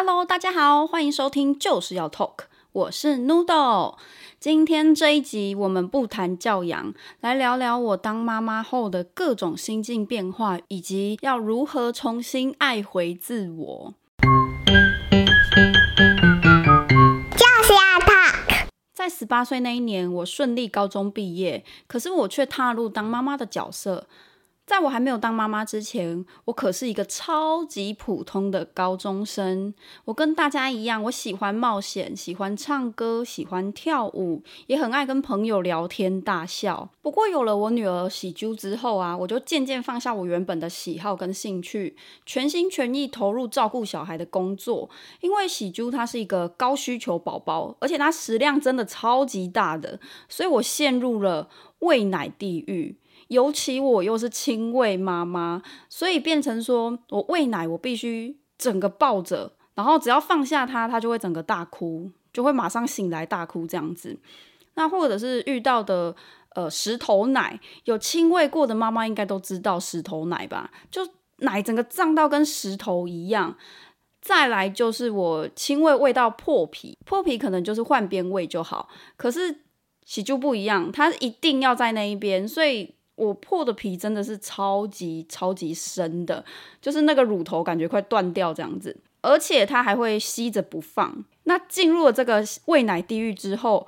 Hello，大家好，欢迎收听就是要 Talk，我是 Noodle。今天这一集我们不谈教养，来聊聊我当妈妈后的各种心境变化，以及要如何重新爱回自我。就是要 Talk。在十八岁那一年，我顺利高中毕业，可是我却踏入当妈妈的角色。在我还没有当妈妈之前，我可是一个超级普通的高中生。我跟大家一样，我喜欢冒险，喜欢唱歌，喜欢跳舞，也很爱跟朋友聊天大笑。不过有了我女儿喜珠之后啊，我就渐渐放下我原本的喜好跟兴趣，全心全意投入照顾小孩的工作。因为喜珠她是一个高需求宝宝，而且她食量真的超级大的，所以我陷入了喂奶地狱。尤其我又是亲喂妈妈，所以变成说我喂奶，我必须整个抱着，然后只要放下他，他就会整个大哭，就会马上醒来大哭这样子。那或者是遇到的呃石头奶，有亲喂过的妈妈应该都知道石头奶吧？就奶整个胀到跟石头一样。再来就是我亲喂喂到破皮，破皮可能就是换边喂就好，可是喜就不一样，它一定要在那一边，所以。我破的皮真的是超级超级深的，就是那个乳头感觉快断掉这样子，而且它还会吸着不放。那进入了这个喂奶地狱之后，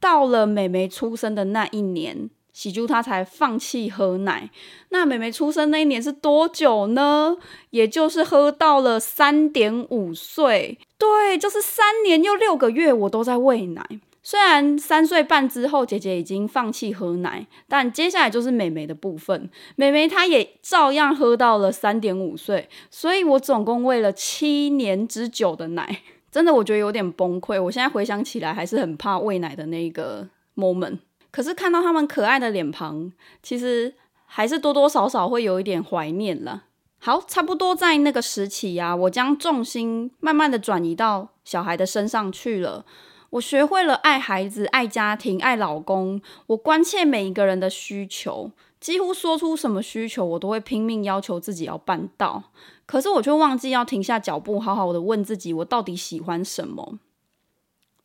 到了妹妹出生的那一年，喜珠她才放弃喝奶。那妹妹出生那一年是多久呢？也就是喝到了三点五岁，对，就是三年又六个月，我都在喂奶。虽然三岁半之后，姐姐已经放弃喝奶，但接下来就是妹妹的部分。妹妹她也照样喝到了三点五岁，所以我总共喂了七年之久的奶，真的我觉得有点崩溃。我现在回想起来，还是很怕喂奶的那个 moment。可是看到他们可爱的脸庞，其实还是多多少少会有一点怀念了。好，差不多在那个时期呀、啊，我将重心慢慢的转移到小孩的身上去了。我学会了爱孩子、爱家庭、爱老公。我关切每一个人的需求，几乎说出什么需求，我都会拼命要求自己要办到。可是我却忘记要停下脚步，好好的问自己：我到底喜欢什么？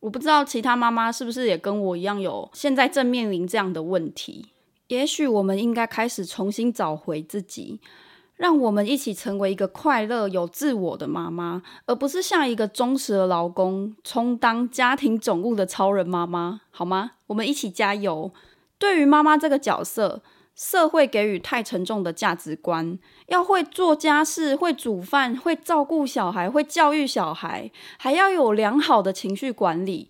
我不知道其他妈妈是不是也跟我一样，有现在正面临这样的问题。也许我们应该开始重新找回自己。让我们一起成为一个快乐、有自我的妈妈，而不是像一个忠实的老公，充当家庭总务的超人妈妈，好吗？我们一起加油！对于妈妈这个角色，社会给予太沉重的价值观，要会做家事、会煮饭、会照顾小孩、会教育小孩，还要有良好的情绪管理，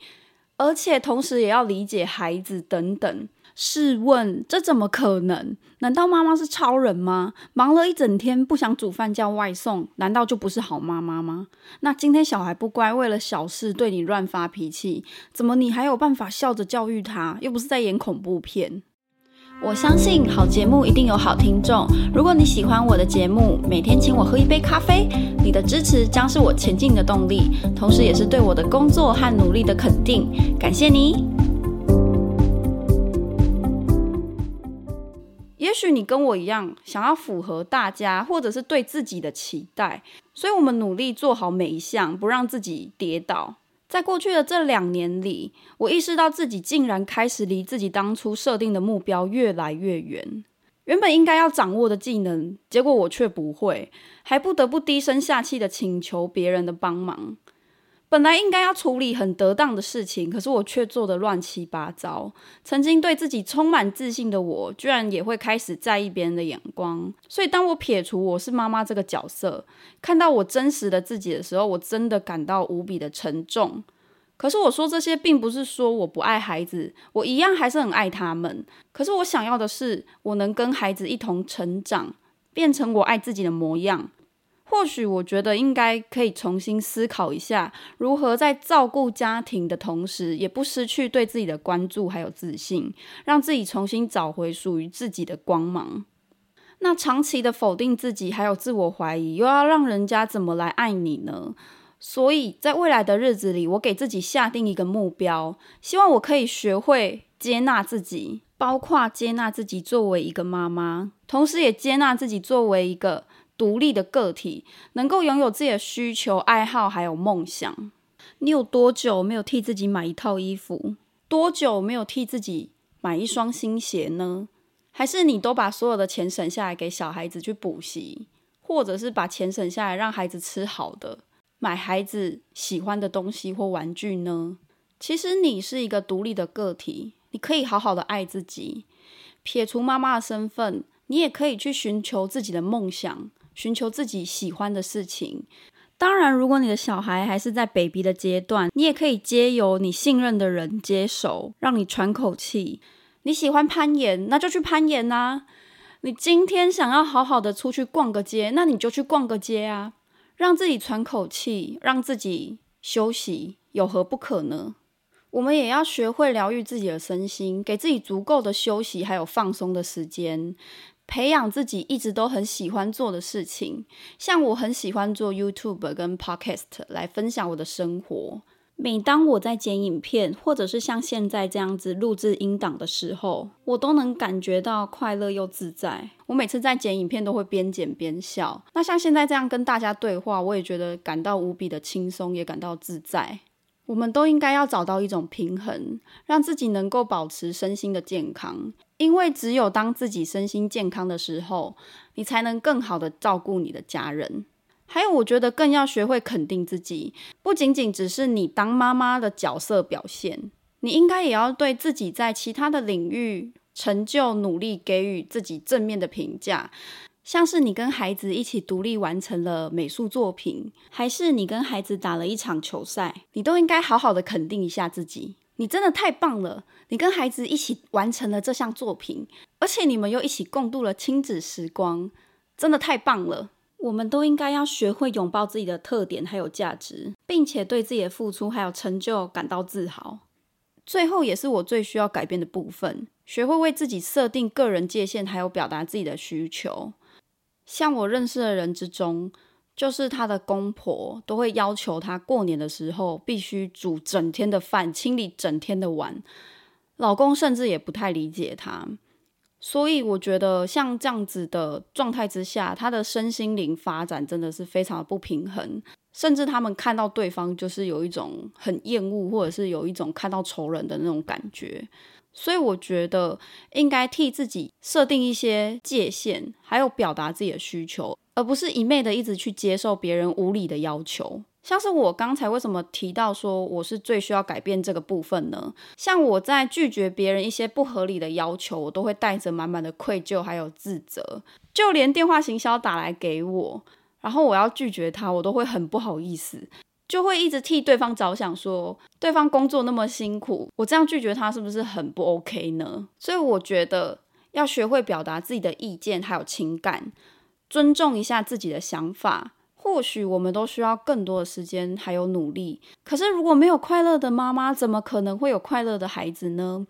而且同时也要理解孩子等等。试问这怎么可能？难道妈妈是超人吗？忙了一整天不想煮饭叫外送，难道就不是好妈妈吗？那今天小孩不乖，为了小事对你乱发脾气，怎么你还有办法笑着教育他？又不是在演恐怖片。我相信好节目一定有好听众。如果你喜欢我的节目，每天请我喝一杯咖啡，你的支持将是我前进的动力，同时也是对我的工作和努力的肯定。感谢你。也许你跟我一样，想要符合大家，或者是对自己的期待，所以我们努力做好每一项，不让自己跌倒。在过去的这两年里，我意识到自己竟然开始离自己当初设定的目标越来越远。原本应该要掌握的技能，结果我却不会，还不得不低声下气的请求别人的帮忙。本来应该要处理很得当的事情，可是我却做得乱七八糟。曾经对自己充满自信的我，居然也会开始在意别人的眼光。所以，当我撇除我是妈妈这个角色，看到我真实的自己的时候，我真的感到无比的沉重。可是我说这些，并不是说我不爱孩子，我一样还是很爱他们。可是我想要的是，我能跟孩子一同成长，变成我爱自己的模样。或许我觉得应该可以重新思考一下，如何在照顾家庭的同时，也不失去对自己的关注还有自信，让自己重新找回属于自己的光芒。那长期的否定自己还有自我怀疑，又要让人家怎么来爱你呢？所以在未来的日子里，我给自己下定一个目标，希望我可以学会接纳自己，包括接纳自己作为一个妈妈，同时也接纳自己作为一个。独立的个体，能够拥有自己的需求、爱好还有梦想。你有多久没有替自己买一套衣服？多久没有替自己买一双新鞋呢？还是你都把所有的钱省下来给小孩子去补习，或者是把钱省下来让孩子吃好的，买孩子喜欢的东西或玩具呢？其实你是一个独立的个体，你可以好好的爱自己。撇除妈妈的身份，你也可以去寻求自己的梦想，寻求自己喜欢的事情。当然，如果你的小孩还是在 baby 的阶段，你也可以接由你信任的人接手，让你喘口气。你喜欢攀岩，那就去攀岩啊！你今天想要好好的出去逛个街，那你就去逛个街啊！让自己喘口气，让自己休息，有何不可呢？我们也要学会疗愈自己的身心，给自己足够的休息还有放松的时间，培养自己一直都很喜欢做的事情。像我很喜欢做 YouTube 跟 Podcast 来分享我的生活。每当我在剪影片，或者是像现在这样子录制音档的时候，我都能感觉到快乐又自在。我每次在剪影片都会边剪边笑。那像现在这样跟大家对话，我也觉得感到无比的轻松，也感到自在。我们都应该要找到一种平衡，让自己能够保持身心的健康。因为只有当自己身心健康的时候，你才能更好的照顾你的家人。还有，我觉得更要学会肯定自己，不仅仅只是你当妈妈的角色表现，你应该也要对自己在其他的领域成就努力给予自己正面的评价。像是你跟孩子一起独立完成了美术作品，还是你跟孩子打了一场球赛，你都应该好好的肯定一下自己。你真的太棒了！你跟孩子一起完成了这项作品，而且你们又一起共度了亲子时光，真的太棒了！我们都应该要学会拥抱自己的特点还有价值，并且对自己的付出还有成就感到自豪。最后也是我最需要改变的部分，学会为自己设定个人界限，还有表达自己的需求。像我认识的人之中，就是他的公婆都会要求他过年的时候必须煮整天的饭，清理整天的碗。老公甚至也不太理解他，所以我觉得像这样子的状态之下，他的身心灵发展真的是非常的不平衡，甚至他们看到对方就是有一种很厌恶，或者是有一种看到仇人的那种感觉。所以我觉得应该替自己设定一些界限，还有表达自己的需求，而不是一昧的一直去接受别人无理的要求。像是我刚才为什么提到说我是最需要改变这个部分呢？像我在拒绝别人一些不合理的要求，我都会带着满满的愧疚还有自责，就连电话行销打来给我，然后我要拒绝他，我都会很不好意思。就会一直替对方着想说，对方工作那么辛苦，我这样拒绝他是不是很不 OK 呢？所以我觉得要学会表达自己的意见，还有情感，尊重一下自己的想法。或许我们都需要更多的时间，还有努力。可是如果没有快乐的妈妈，怎么可能会有快乐的孩子呢？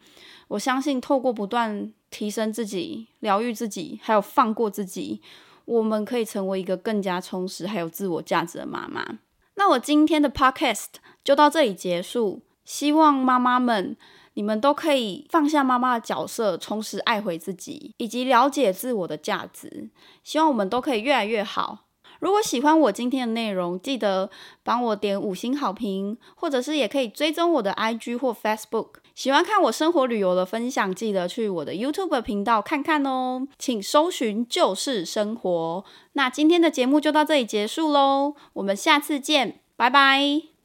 我相信透过不断提升自己、疗愈自己，还有放过自己，我们可以成为一个更加充实还有自我价值的妈妈。那我今天的 podcast 就到这里结束。希望妈妈们，你们都可以放下妈妈的角色，充实爱回自己，以及了解自我的价值。希望我们都可以越来越好。如果喜欢我今天的内容，记得帮我点五星好评，或者是也可以追踪我的 IG 或 Facebook。喜欢看我生活旅游的分享，记得去我的 YouTube 频道看看哦，请搜寻就是生活。那今天的节目就到这里结束喽，我们下次见，拜拜。